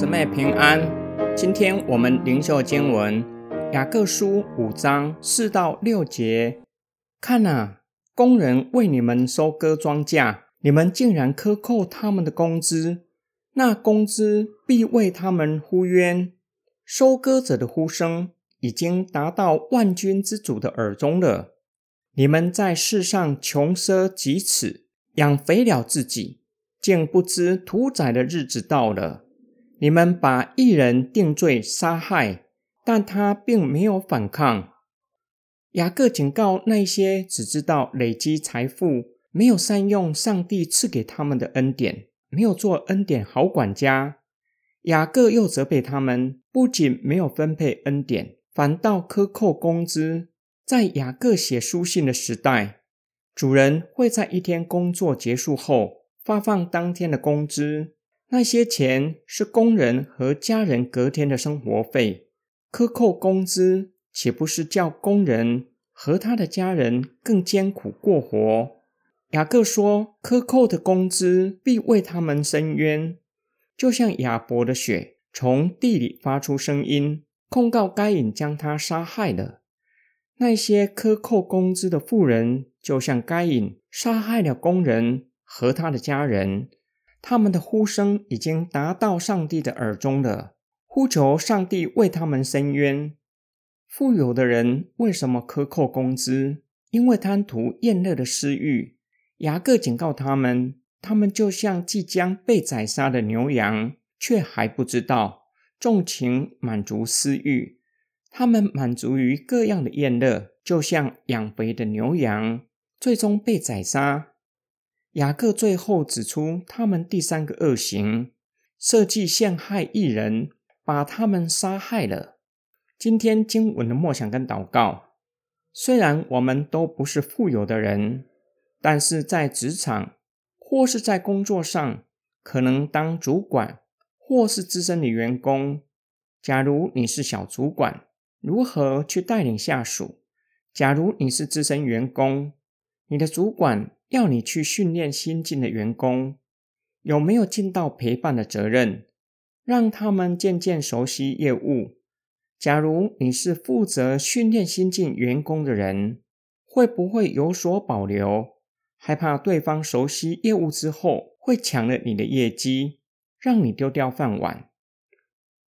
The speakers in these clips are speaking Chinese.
姊妹平安。今天我们灵修经文雅各书五章四到六节。看啊，工人为你们收割庄稼，你们竟然克扣他们的工资，那工资必为他们呼冤。收割者的呼声已经达到万军之主的耳中了。你们在世上穷奢极侈，养肥了自己，竟不知屠宰的日子到了。你们把一人定罪杀害，但他并没有反抗。雅各警告那些只知道累积财富、没有善用上帝赐给他们的恩典、没有做恩典好管家。雅各又责备他们，不仅没有分配恩典，反倒克扣工资。在雅各写书信的时代，主人会在一天工作结束后发放当天的工资。那些钱是工人和家人隔天的生活费，克扣工资，岂不是叫工人和他的家人更艰苦过活？雅各说，克扣的工资必为他们伸冤，就像亚伯的血从地里发出声音，控告该隐将他杀害了。那些克扣工资的富人，就像该隐杀害了工人和他的家人。他们的呼声已经达到上帝的耳中了，呼求上帝为他们伸冤。富有的人为什么克扣工资？因为贪图厌乐的私欲。雅各警告他们：他们就像即将被宰杀的牛羊，却还不知道，纵情满足私欲。他们满足于各样的厌乐，就像养肥的牛羊，最终被宰杀。雅各最后指出，他们第三个恶行，设计陷害异人，把他们杀害了。今天经文的默想跟祷告，虽然我们都不是富有的人，但是在职场或是在工作上，可能当主管或是资深的员工。假如你是小主管，如何去带领下属？假如你是资深员工，你的主管。要你去训练新进的员工，有没有尽到陪伴的责任，让他们渐渐熟悉业务？假如你是负责训练新进员工的人，会不会有所保留？害怕对方熟悉业务之后会抢了你的业绩，让你丢掉饭碗？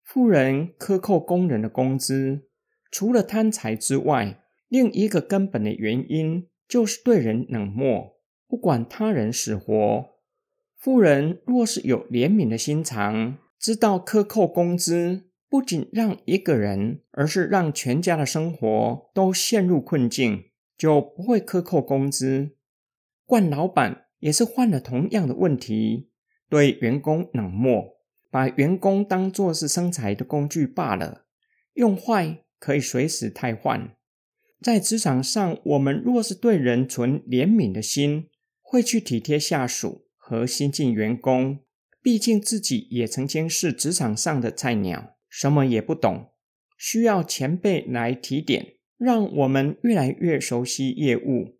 富人克扣工人的工资，除了贪财之外，另一个根本的原因就是对人冷漠。不管他人死活，富人若是有怜悯的心肠，知道克扣工资，不仅让一个人，而是让全家的生活都陷入困境，就不会克扣工资。惯老板也是犯了同样的问题，对员工冷漠，把员工当作是生财的工具罢了，用坏可以随时汰换。在职场上，我们若是对人存怜悯的心，会去体贴下属和新进员工，毕竟自己也曾经是职场上的菜鸟，什么也不懂，需要前辈来提点，让我们越来越熟悉业务。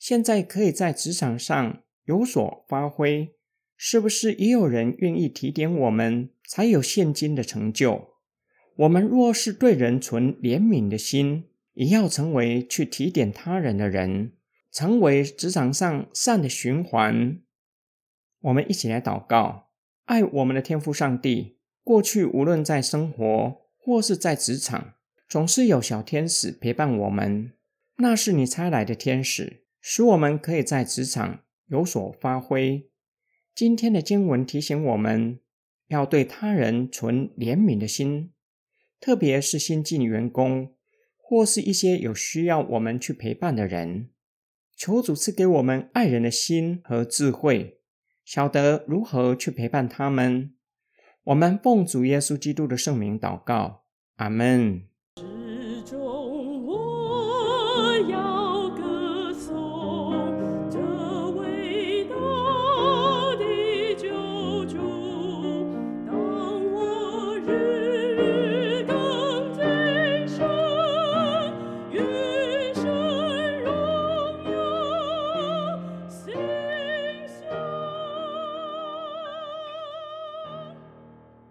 现在可以在职场上有所发挥，是不是也有人愿意提点我们，才有现今的成就？我们若是对人存怜悯的心，也要成为去提点他人的人。成为职场上善的循环。我们一起来祷告，爱我们的天父上帝。过去无论在生活或是在职场，总是有小天使陪伴我们。那是你差来的天使，使我们可以在职场有所发挥。今天的经文提醒我们，要对他人存怜悯的心，特别是新进员工或是一些有需要我们去陪伴的人。求主赐给我们爱人的心和智慧，晓得如何去陪伴他们。我们奉主耶稣基督的圣名祷告，阿门。